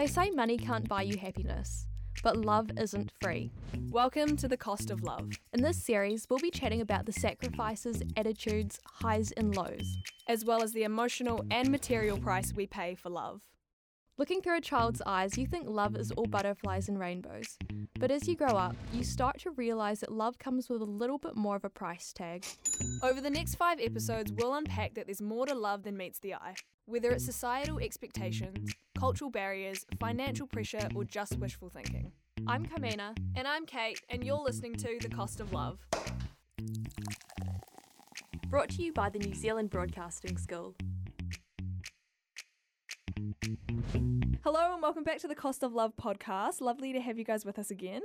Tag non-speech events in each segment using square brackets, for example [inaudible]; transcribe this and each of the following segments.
They say money can't buy you happiness, but love isn't free. Welcome to The Cost of Love. In this series, we'll be chatting about the sacrifices, attitudes, highs, and lows. as well as the emotional and material price we pay for love. Looking through a child's eyes, you think love is all butterflies and rainbows. But as you grow up, you start to realise that love comes with a little bit more of a price tag. Over the next five episodes, we'll unpack that there's more to love than meets the eye. Whether it's societal expectations, cultural barriers, financial pressure, or just wishful thinking. I'm Carmina. And I'm Kate, and you're listening to The Cost of Love. Brought to you by the New Zealand Broadcasting School. Hello, and welcome back to the Cost of Love podcast. Lovely to have you guys with us again.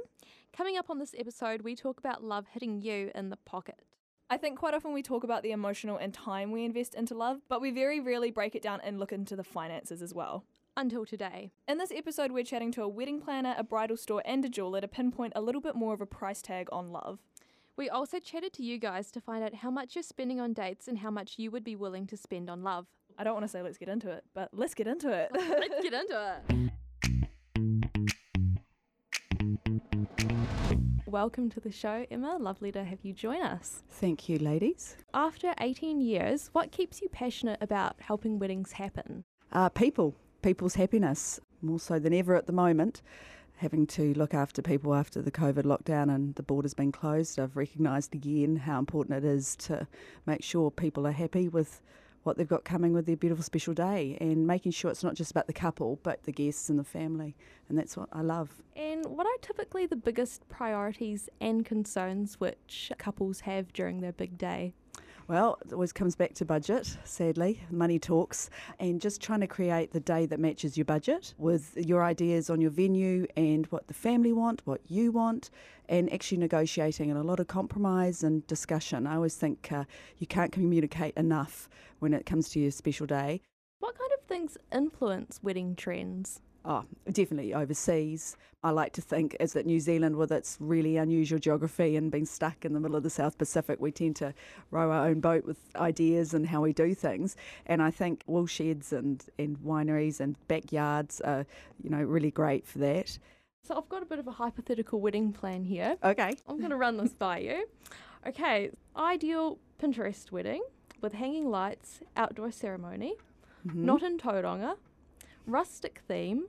Coming up on this episode, we talk about love hitting you in the pocket. I think quite often we talk about the emotional and time we invest into love, but we very rarely break it down and look into the finances as well. Until today. In this episode, we're chatting to a wedding planner, a bridal store, and a jeweler to pinpoint a little bit more of a price tag on love. We also chatted to you guys to find out how much you're spending on dates and how much you would be willing to spend on love. I don't want to say let's get into it, but let's get into it. [laughs] Let's get into it. Welcome to the show, Emma. Lovely to have you join us. Thank you, ladies. After 18 years, what keeps you passionate about helping weddings happen? Uh, people, people's happiness, more so than ever at the moment. Having to look after people after the COVID lockdown and the borders being closed, I've recognised again how important it is to make sure people are happy with what they've got coming with their beautiful special day and making sure it's not just about the couple but the guests and the family. And that's what I love. And what are typically the biggest priorities and concerns which couples have during their big day? Well, it always comes back to budget, sadly. Money talks. And just trying to create the day that matches your budget with your ideas on your venue and what the family want, what you want, and actually negotiating and a lot of compromise and discussion. I always think uh, you can't communicate enough when it comes to your special day. What kind of things influence wedding trends? Oh, definitely overseas. I like to think is that New Zealand, with its really unusual geography and being stuck in the middle of the South Pacific, we tend to row our own boat with ideas and how we do things. And I think wool sheds and, and wineries and backyards are, you know, really great for that. So I've got a bit of a hypothetical wedding plan here. Okay. I'm going to run this by you. Okay, ideal Pinterest wedding with hanging lights, outdoor ceremony, Mhm. not in Tauranga, rustic theme,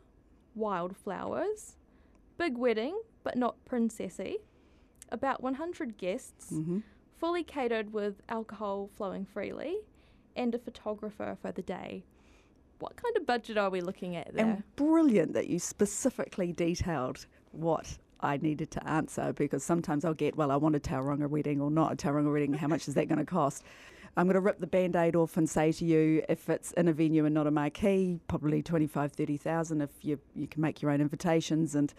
wildflowers, big wedding but not princessy, about 100 guests, Mhm. fully catered with alcohol flowing freely, and a photographer for the day. What kind of budget are we looking at there? And brilliant that you specifically detailed what I needed to answer because sometimes I'll get, well, I want a Tauranga wedding or not a Tauranga wedding. How much is that going to cost? I'm going to rip the band aid off and say to you, if it's in a venue and not a marquee, probably 25, 30,000 if you, you can make your own invitations and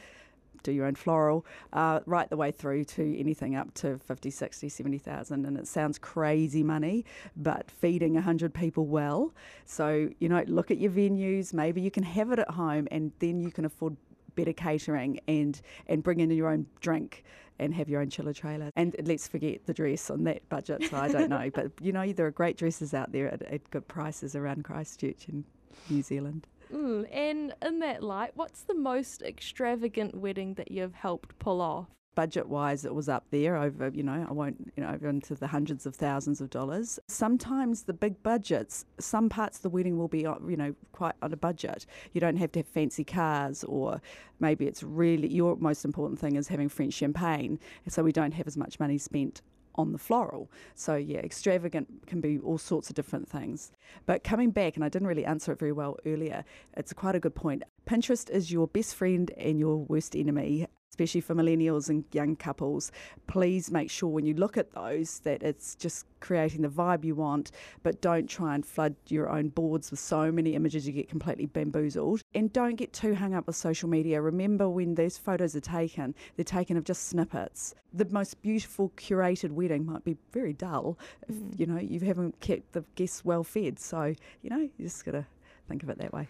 do your own floral, uh, right the way through to anything up to 50, 60, 70,000. And it sounds crazy money, but feeding 100 people well. So, you know, look at your venues. Maybe you can have it at home and then you can afford better catering and, and bring in your own drink and have your own chiller trailer. And let's forget the dress on that budget. So I don't know. [laughs] But, you know, there are great dresses out there at, at good prices around Christchurch and New Zealand. Mm, and in that light, what's the most extravagant wedding that you've helped pull off? Budget wise it was up there over you know I won't you know over into the hundreds of thousands of dollars sometimes the big budgets some parts of the wedding will be uh, you know quite on a budget you don't have to have fancy cars or maybe it's really your most important thing is having French champagne so we don't have as much money spent on the floral. So, yeah, extravagant can be all sorts of different things. But coming back, and I didn't really answer it very well earlier, it's quite a good point. Pinterest is your best friend and your worst enemy, especially for millennials and young couples. Please make sure when you look at those that it's just creating the vibe you want, but don't try and flood your own boards with so many images you get completely bamboozled. And don't get too hung up with social media. Remember when those photos are taken, they're taken of just snippets. The most beautiful curated wedding might be very dull if Mm. you know you haven't kept the guests well fed. So, you know, you just gotta think of it that way.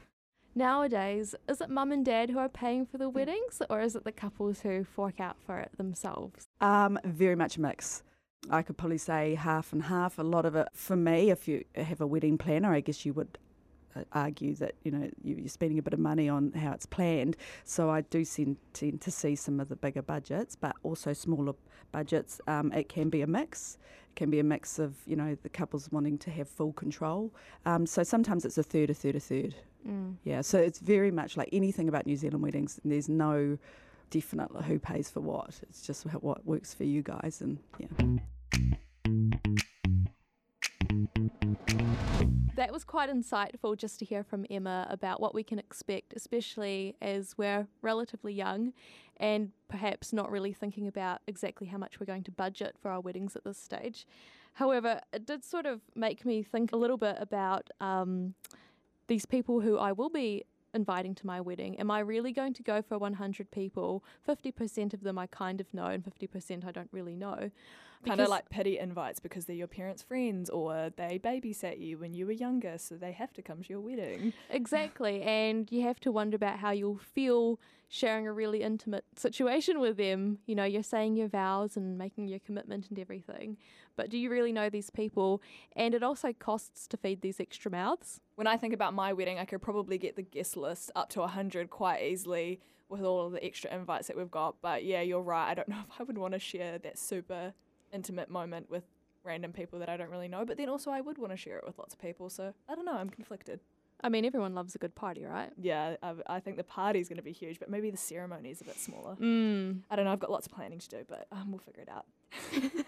Nowadays, is it mum and dad who are paying for the weddings, or is it the couples who fork out for it themselves? Um, very much a mix. I could probably say half and half. A lot of it for me, if you have a wedding planner, I guess you would argue that you know you, you're spending a bit of money on how it's planned. So I do tend, tend to see some of the bigger budgets, but also smaller budgets. Um, it can be a mix. It can be a mix of you know the couples wanting to have full control. Um, so sometimes it's a third, a third, a third. Mm. Yeah. So it's very much like anything about New Zealand weddings. There's no definite who pays for what. It's just what works for you guys, and yeah. That was quite insightful just to hear from Emma about what we can expect, especially as we're relatively young and perhaps not really thinking about exactly how much we're going to budget for our weddings at this stage. However, it did sort of make me think a little bit about um, these people who I will be inviting to my wedding. Am I really going to go for 100 people? 50% of them I kind of know, and 50% I don't really know. Kind of like pity invites because they're your parents' friends or they babysat you when you were younger, so they have to come to your wedding. Exactly. And you have to wonder about how you'll feel sharing a really intimate situation with them. You know, you're saying your vows and making your commitment and everything. But do you really know these people? And it also costs to feed these extra mouths. When I think about my wedding, I could probably get the guest list up to 100 quite easily with all of the extra invites that we've got. But yeah, you're right. I don't [laughs] know if I would want to share that super intimate moment with random people that I don't really know. But then also, I would want to share it with lots of people. So I don't know. I'm conflicted. I mean, everyone loves a good party, right? Yeah, I, I think the party's going to be huge, but maybe the ceremony is a bit smaller. Mm. I don't know. I've got lots of planning to do, but um, we'll figure it out. [laughs]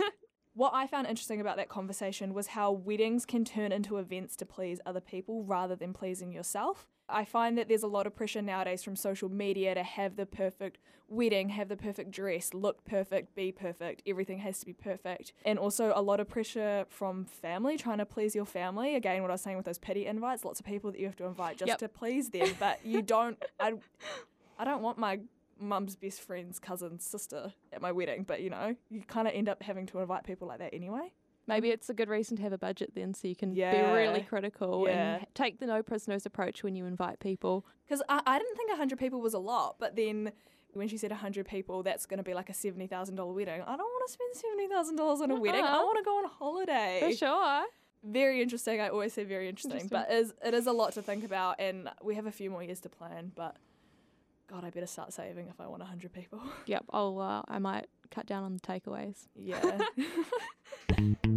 what I found interesting about that conversation was how weddings can turn into events to please other people rather than pleasing yourself. I find that there's a lot of pressure nowadays from social media to have the perfect wedding, have the perfect dress, look perfect, be perfect, everything has to be perfect. And also a lot of pressure from family, trying to please your family. Again, what I was saying with those pity invites, lots of people that you have to invite just Yep. to please them, but you don't I I don't want my mum's best friend's cousin's sister at my wedding, but you know, you kind of end up having to invite people like that anyway. Maybe it's a good reason to have a budget then so you can be really critical Yeah. and take the no prisoners approach when you invite people. Because I, I didn't think 100 people was a lot, but then when she said 100 people, that's going to be like a $70,000 wedding. I don't want to spend $70,000 on a wedding. I Uh-huh. want to go on holiday. For sure. Very interesting. I always say very interesting, Interesting. but it is, it is a lot to think about, and we have a few more years to plan. But God, I better start saving if I want 100 people. [laughs] Yep. I'll, uh, I might cut down on the takeaways. yeah. [laughs]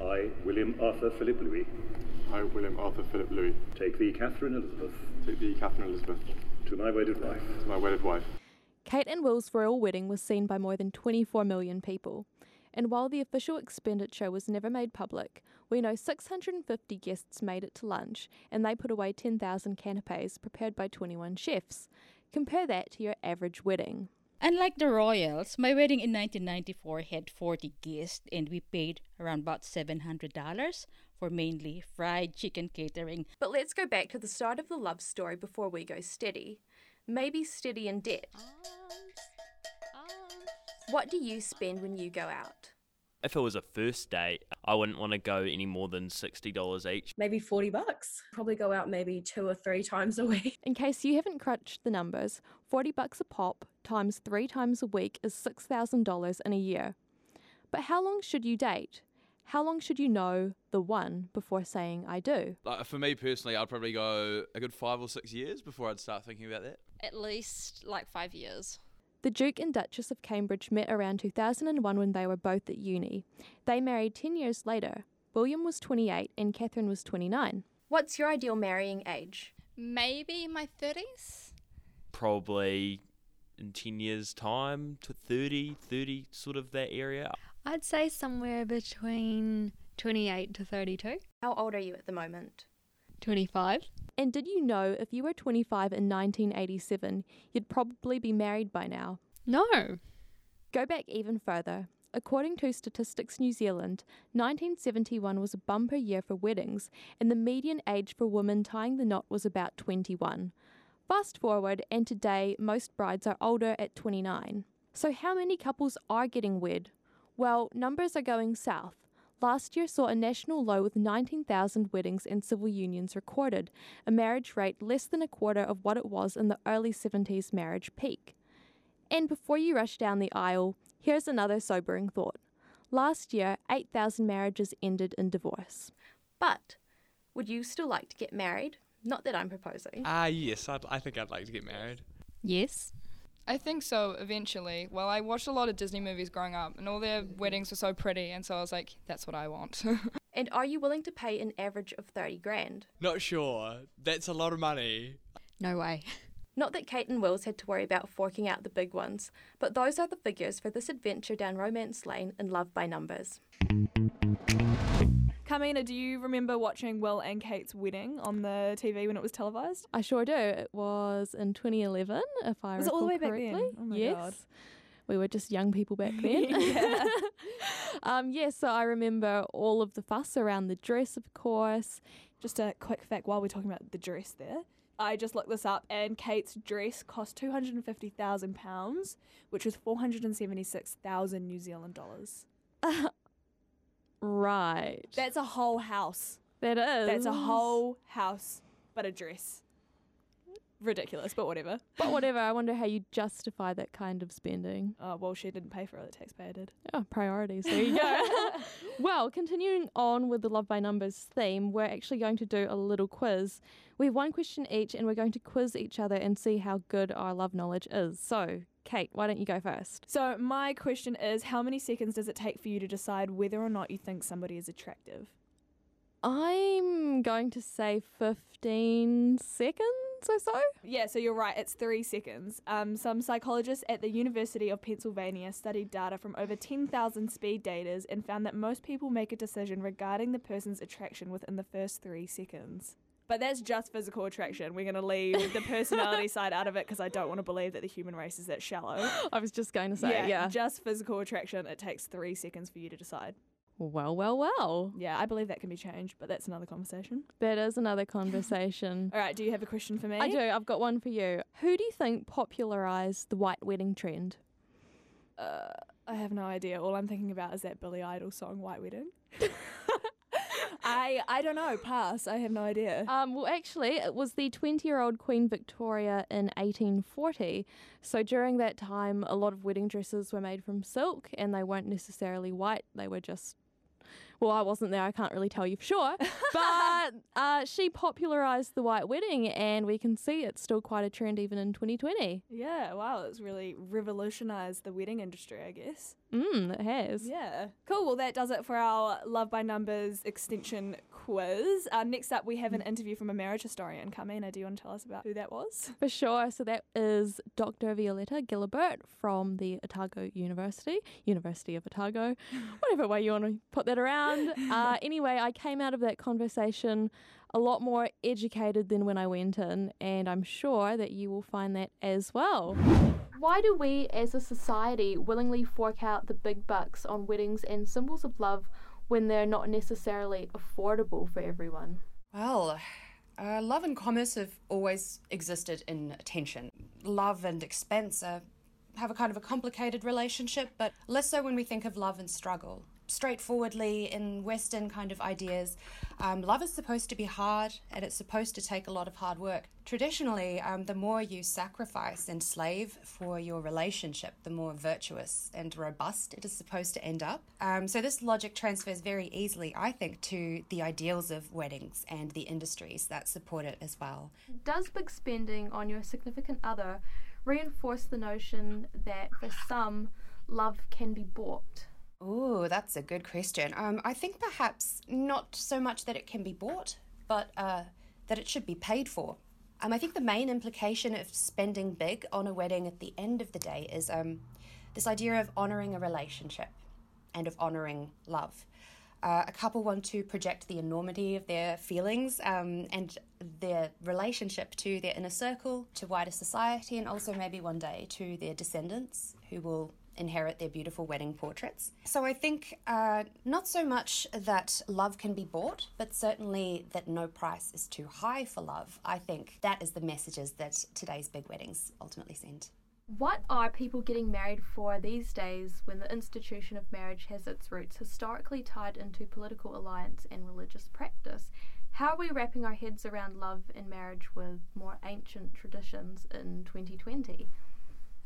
I, William Arthur Philip Louis, I, William Arthur Philip Louis, take thee, Catherine Elizabeth, take thee, Catherine Elizabeth, to my wedded wife. to my wedded wife. Kate and Will's royal wedding was seen by more than 24 million people. And while the official expenditure was never made public, we know 650 guests made it to lunch and they put away 10,000 canapes prepared by 21 chefs. Compare that to your average wedding. Unlike the royals, my wedding in 1994 had 40 guests and we paid around about $700 for mainly fried chicken catering. But let's go back to the start of the love story before we go steady. Maybe steady in debt. What do you spend when you go out? If it was a first date, I wouldn't want to go any more than $60 each. maybe 40 bucks. Probably go out maybe two or three times a week. In case you haven't crunched the numbers, 40 bucks a pop times 3 times a week is $6,000 in a year. But how long should you date? How long should you know the one before saying I do? Like for me personally, I'd probably go a good five or six years before I'd start thinking about that. At least like five years. The Duke and Duchess of Cambridge met around 2001 when they were both at uni. They married 10 years later. William was 28 and Catherine was 29. What's your ideal marrying age? Maybe my 30s? Probably in 10 years' time to 30, 30, sort of that area. I'd say somewhere between 28 to 32. How old are you at the moment? 25. And did you know if you were 25 in 1987, you'd probably be married by now? No. Go back even further. According to Statistics New Zealand, 1971 was a bumper year for weddings, and the median age for women tying the knot was about 21. Fast forward, and today most brides are older at 29. So, how many couples are getting wed? Well, numbers are going south. Last year saw a national low with 19,000 weddings and civil unions recorded, a marriage rate less than a quarter of what it was in the early 70s marriage peak. And before you rush down the aisle, here's another sobering thought. Last year, 8,000 marriages ended in divorce. But Would you still like to get married? Not that I'm proposing. Ah, uh, yes, I'd, I think I'd like to get married. Yes. I think so eventually. Well, I watched a lot of Disney movies growing up, and all their weddings were so pretty, and so I was like, that's what I want. [laughs] and are you willing to pay an average of 30 grand? Not sure. That's a lot of money. No way. Not that Kate and Wills had to worry about forking out the big ones, but those are the figures for this adventure down romance lane in Love by Numbers. Carmina, do you remember watching Will and Kate's wedding on the TV when it was televised? I sure do. It was in 2011, if I was recall it all the way correctly. back then? Oh my yes. god. We were just young people back [laughs] then. yeah. [laughs] um, yeah, so I remember all of the fuss around the dress, of course. Just a quick fact while we're talking about the dress there. I just looked this up, and Kate's dress cost two hundred and fifty thousand pounds, which was four hundred and seventy-six thousand New Zealand dollars. [laughs] right. That's a whole house. That is. That's a whole house, but a dress. Ridiculous, but whatever. But whatever. I wonder how you justify that kind of spending. Oh well, she didn't pay for it. The taxpayer did. Oh, priorities. There you go. [laughs] well, continuing on with the Love by Numbers theme, we're actually going to do a little quiz. We have one question each, and we're going to quiz each other and see how good our love knowledge is. So, Kate, why don't you go first? So, my question is how many seconds does it take for you to decide whether or not you think somebody is attractive? I'm going to say 15 seconds or so. Yeah, so you're right. It's three seconds. Um, some psychologists at the University of Pennsylvania studied data from over 10,000 speed daters and found that most people make a decision regarding the person's attraction within the first three seconds. But that's just physical attraction. We're going to leave the personality [laughs] side out of it because I don't want to believe that the human race is that shallow. I was just going to say, yeah, yeah. Just physical attraction. It takes three seconds for you to decide. Well, well, well. Yeah, I believe that can be changed, but that's another conversation. That is another [laughs] conversation. All right, do you have a question for me? I do. I've got one for you. Who do you think popularized the white wedding trend? Uh, I have no idea. All I'm thinking about is that Billy Idol song, White Wedding. [laughs] I I don't know. Pass. I have no idea. Um, well, actually, it was the 20 year old Queen Victoria in 1840. So during that time, a lot of wedding dresses were made from silk and they weren't necessarily white, they were just well, I wasn't there. I can't really tell you for sure. [laughs] But uh, she popularized the white wedding, and we can see it's still quite a trend even in 2020. Yeah, wow, it's really revolutionized the wedding industry, I guess. Mm, it has. Yeah. Cool. Well, that does it for our Love by Numbers extension quiz. Uh, next up, we have an interview from a marriage historian. Carmina, do you want to tell us about who that was? For sure. So that is Dr. Violetta Gilbert from the Otago University, University of Otago, [laughs] whatever way you want to put that around. Uh, [laughs] anyway, I came out of that conversation a lot more educated than when I went in, and I'm sure that you will find that as well. Why do we as a society willingly fork out the big bucks on weddings and symbols of love when they're not necessarily affordable for everyone? Well, uh, love and commerce have always existed in tension. Love and expense are, have a kind of a complicated relationship, but less so when we think of love and struggle straightforwardly in Western kind of ideas, um, love is supposed to be hard and it's supposed to take a lot of hard work. Traditionally, um, the more you sacrifice and slave for your relationship, the more virtuous and robust it is supposed to end up. Um, so, this logic transfers very easily, I think, to the ideals of weddings and the industries that support it as well. Does big spending on your significant other reinforce the notion that for some, love can be bought? Oh, that's a good question. Um, I think perhaps not so much that it can be bought, but uh, that it should be paid for. Um, I think the main implication of spending big on a wedding at the end of the day is um, this idea of honouring a relationship and of honouring love. Uh, a couple want to project the enormity of their feelings um, and their relationship to their inner circle, to wider society, and also maybe one day to their descendants who will inherit their beautiful wedding portraits. So I think uh, not so much that love can be bought, but certainly that no price is too high for love. I think that is the messages that today's big weddings ultimately send. What are people getting married for these days when the institution of marriage has its roots historically tied into political alliance and religious practice? How are we wrapping our heads around love and marriage with more ancient traditions in 2020?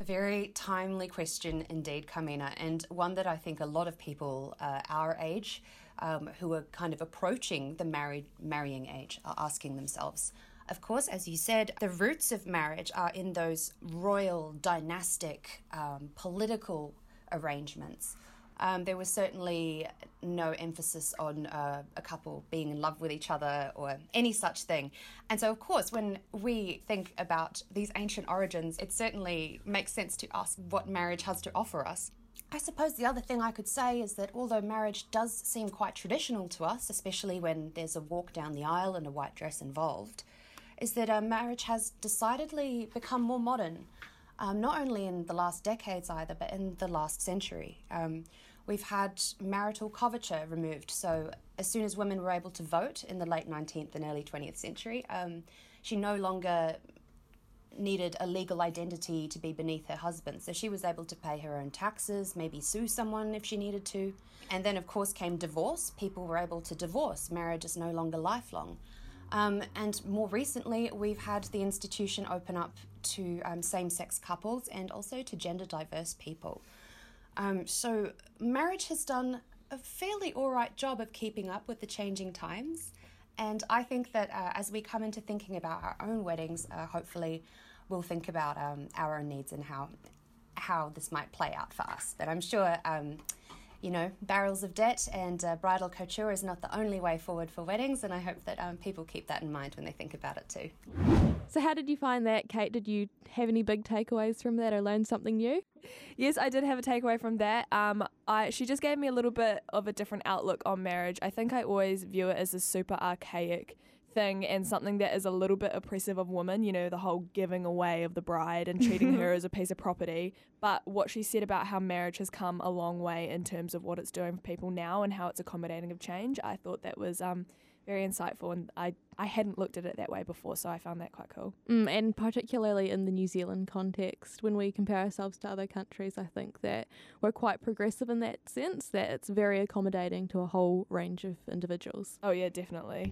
A very timely question indeed, Carmina, and one that I think a lot of people uh, our age um, who are kind of approaching the married marrying age are asking themselves. Of course, as you said, the roots of marriage are in those royal, dynastic, um, political arrangements. Um, there was certainly no emphasis on uh, a couple being in love with each other or any such thing. And so, of course, when we think about these ancient origins, it certainly makes sense to ask what marriage has to offer us. I suppose the other thing I could say is that although marriage does seem quite traditional to us, especially when there's a walk down the aisle and a white dress involved, is that uh, marriage has decidedly become more modern. Um, not only in the last decades either, but in the last century. Um, we've had marital coverture removed, so as soon as women were able to vote in the late 19th and early 20th century, um, she no longer needed a legal identity to be beneath her husband. So she was able to pay her own taxes, maybe sue someone if she needed to. And then, of course, came divorce. People were able to divorce. Marriage is no longer lifelong. Um, and more recently, we've had the institution open up to um, same sex couples and also to gender diverse people. Um, so, marriage has done a fairly alright job of keeping up with the changing times. And I think that uh, as we come into thinking about our own weddings, uh, hopefully we'll think about um, our own needs and how how this might play out for us. But I'm sure um, you know, barrels of debt and uh, bridal couture is not the only way forward for weddings, and I hope that um, people keep that in mind when they think about it too. So, how did you find that, Kate? Did you have any big takeaways from that or learn something new? Yes, I did have a takeaway from that. Um, I she just gave me a little bit of a different outlook on marriage. I think I always view it as a super archaic thing and something that is a little bit oppressive of women, you know, the whole giving away of the bride and treating her as a piece of property. But what she said about how marriage has come a long way in terms of what it's doing for people now and how it's accommodating of change, I thought that was um, very insightful and I, I hadn't looked at it that way before, so I found that quite cool. Mm, and particularly in the New Zealand context, when we compare ourselves to other countries, I think that we're quite progressive in that sense, that it's very accommodating to a whole range of individuals. Oh, yeah, definitely.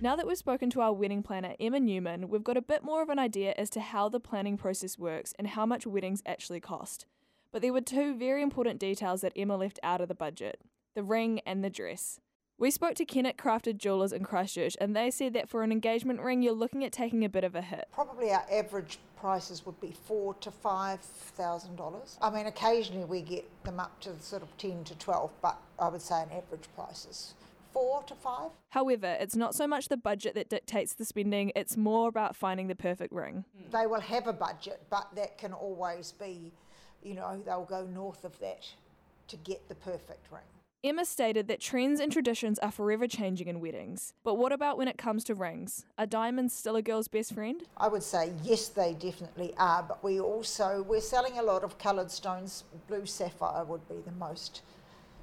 Now that we've spoken to our wedding planner, Emma Newman, we've got a bit more of an idea as to how the planning process works and how much weddings actually cost. But there were two very important details that Emma left out of the budget the ring and the dress. We spoke to Kennett Crafted Jewelers in Christchurch, and they said that for an engagement ring, you're looking at taking a bit of a hit. Probably our average prices would be four to five thousand dollars. I mean, occasionally we get them up to sort of ten to twelve, but I would say an average price is four to five. However, it's not so much the budget that dictates the spending, it's more about finding the perfect ring. Mm. They will have a budget, but that can always be, you know, they'll go north of that to get the perfect ring. Emma stated that trends and traditions are forever changing in weddings. But what about when it comes to rings? Are diamonds still a girl's best friend? I would say yes, they definitely are, but we also we're selling a lot of coloured stones. Blue sapphire would be the most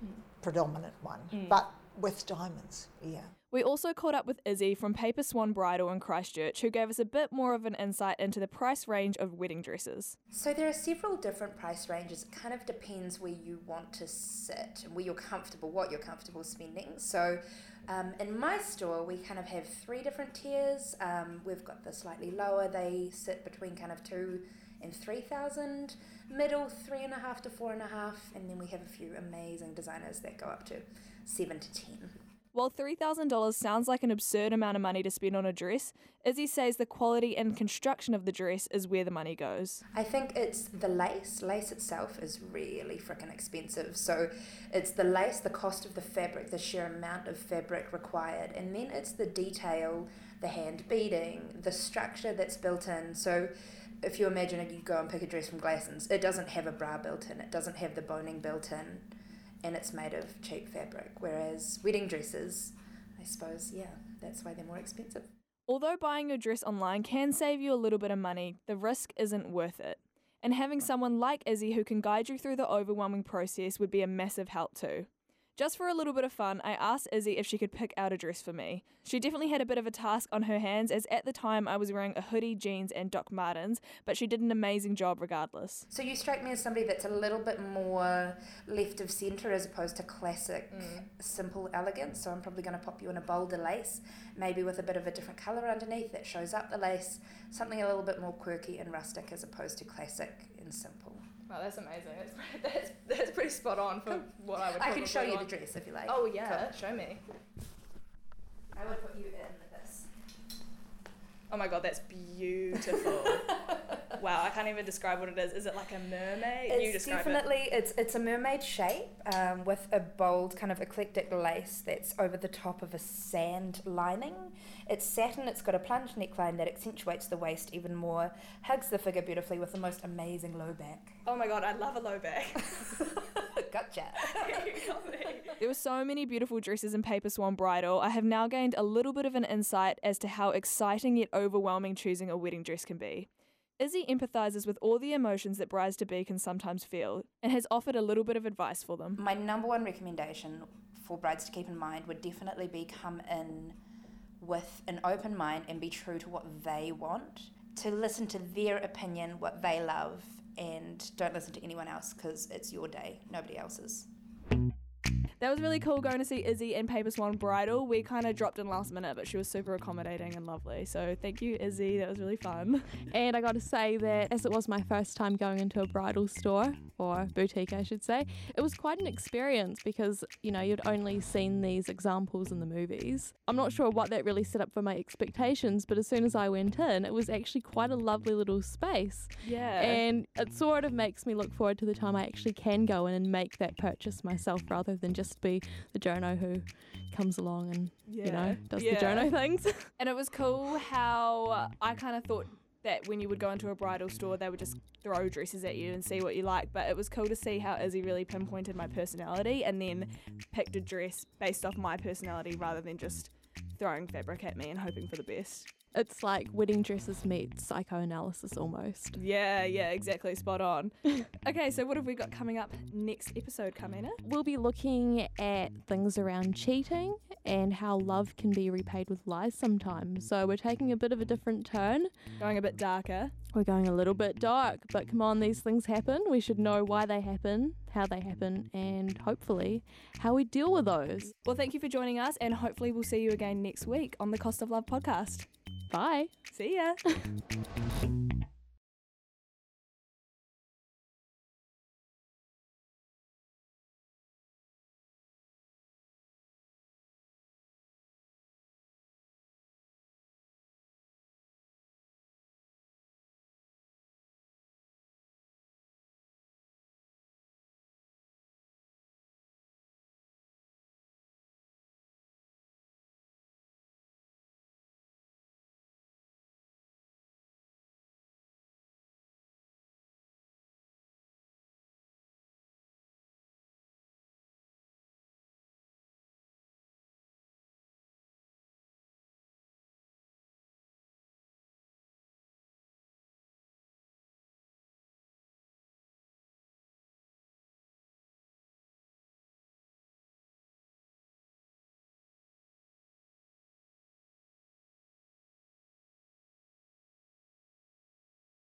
mm. predominant one, mm. but with diamonds, yeah. We also caught up with Izzy from Paper Swan Bridal in Christchurch, who gave us a bit more of an insight into the price range of wedding dresses. So, there are several different price ranges. It kind of depends where you want to sit and where you're comfortable, what you're comfortable spending. So, um, in my store, we kind of have three different tiers. Um, we've got the slightly lower, they sit between kind of two and three thousand, middle three and a half to four and a half, and then we have a few amazing designers that go up to seven to ten. While $3,000 sounds like an absurd amount of money to spend on a dress, Izzy says the quality and construction of the dress is where the money goes. I think it's the lace. Lace itself is really freaking expensive. So it's the lace, the cost of the fabric, the sheer amount of fabric required, and then it's the detail, the hand beading, the structure that's built in. So if you imagine you go and pick a dress from Glassons, it doesn't have a bra built in, it doesn't have the boning built in and it's made of cheap fabric. Whereas wedding dresses, I suppose, yeah, that's why they're more expensive. Although buying your dress online can save you a little bit of money, the risk isn't worth it. And having someone like Izzy who can guide you through the overwhelming process would be a massive help too. Just for a little bit of fun, I asked Izzy if she could pick out a dress for me. She definitely had a bit of a task on her hands, as at the time I was wearing a hoodie, jeans, and Doc Martens, but she did an amazing job regardless. So you strike me as somebody that's a little bit more left of centre as opposed to classic, mm. simple elegance. So I'm probably going to pop you in a bolder lace, maybe with a bit of a different colour underneath that shows up the lace, something a little bit more quirky and rustic as opposed to classic and simple. Wow, that's amazing. That's pretty, [laughs] that's, that's pretty spot on for what I would. I can show you want. the dress if you like. Oh yeah, Cool. show me. I would put you in this. Oh my god, that's beautiful. [laughs] wow, I can't even describe what it is. Is it like a mermaid? you It's describe definitely it's it's a mermaid shape um, with a bold kind of eclectic lace that's over the top of a sand lining. It's satin. It's got a plunge neckline that accentuates the waist even more. Hugs the figure beautifully with the most amazing low back. Oh my god, I love a low back. [laughs] [laughs] Gotcha. There were so many beautiful dresses in Paper Swan Bridal. I have now gained a little bit of an insight as to how exciting yet overwhelming choosing a wedding dress can be. Izzy empathises with all the emotions that brides to be can sometimes feel and has offered a little bit of advice for them. My number one recommendation for brides to keep in mind would definitely be come in with an open mind and be true to what they want, to listen to their opinion, what they love, and don't listen to anyone else because it's your day, nobody else's. That was really cool going to see Izzy in Paper Swan Bridal. We kind of dropped in last minute, but she was super accommodating and lovely. So thank you, Izzy. That was really fun. And I got to say that as it was my first time going into a bridal store, or boutique, I should say, it was quite an experience because, you know, you'd only seen these examples in the movies. I'm not sure what that really set up for my expectations, but as soon as I went in, it was actually quite a lovely little space. Yeah. And it sort of makes me look forward to the time I actually can go in and make that purchase myself rather than just be the journo who comes along and, you know, does Yeah. the journo things. [laughs] And it was cool how I kind of thought that when you would go into a bridal store, they would just throw dresses at you and see what you like. But it was cool to see how Izzy really pinpointed my personality and then picked a dress based off my personality rather than just throwing fabric at me and hoping for the best. It's like wedding dresses meet psychoanalysis almost. Yeah, yeah, mm. exactly. Spot on. [laughs] okay, so what have we got coming up next episode, Carmina? We'll be looking at things around cheating and how love can be repaid with lies sometimes. So we're taking a bit of a different turn. Going a bit darker. We're going a little bit dark, but come on, these things happen. We should know why they happen, how they happen, and hopefully how we deal with those. Well, thank you for joining us, and hopefully we'll see you again next week on the Cost of Love podcast. Bye. See ya. [laughs]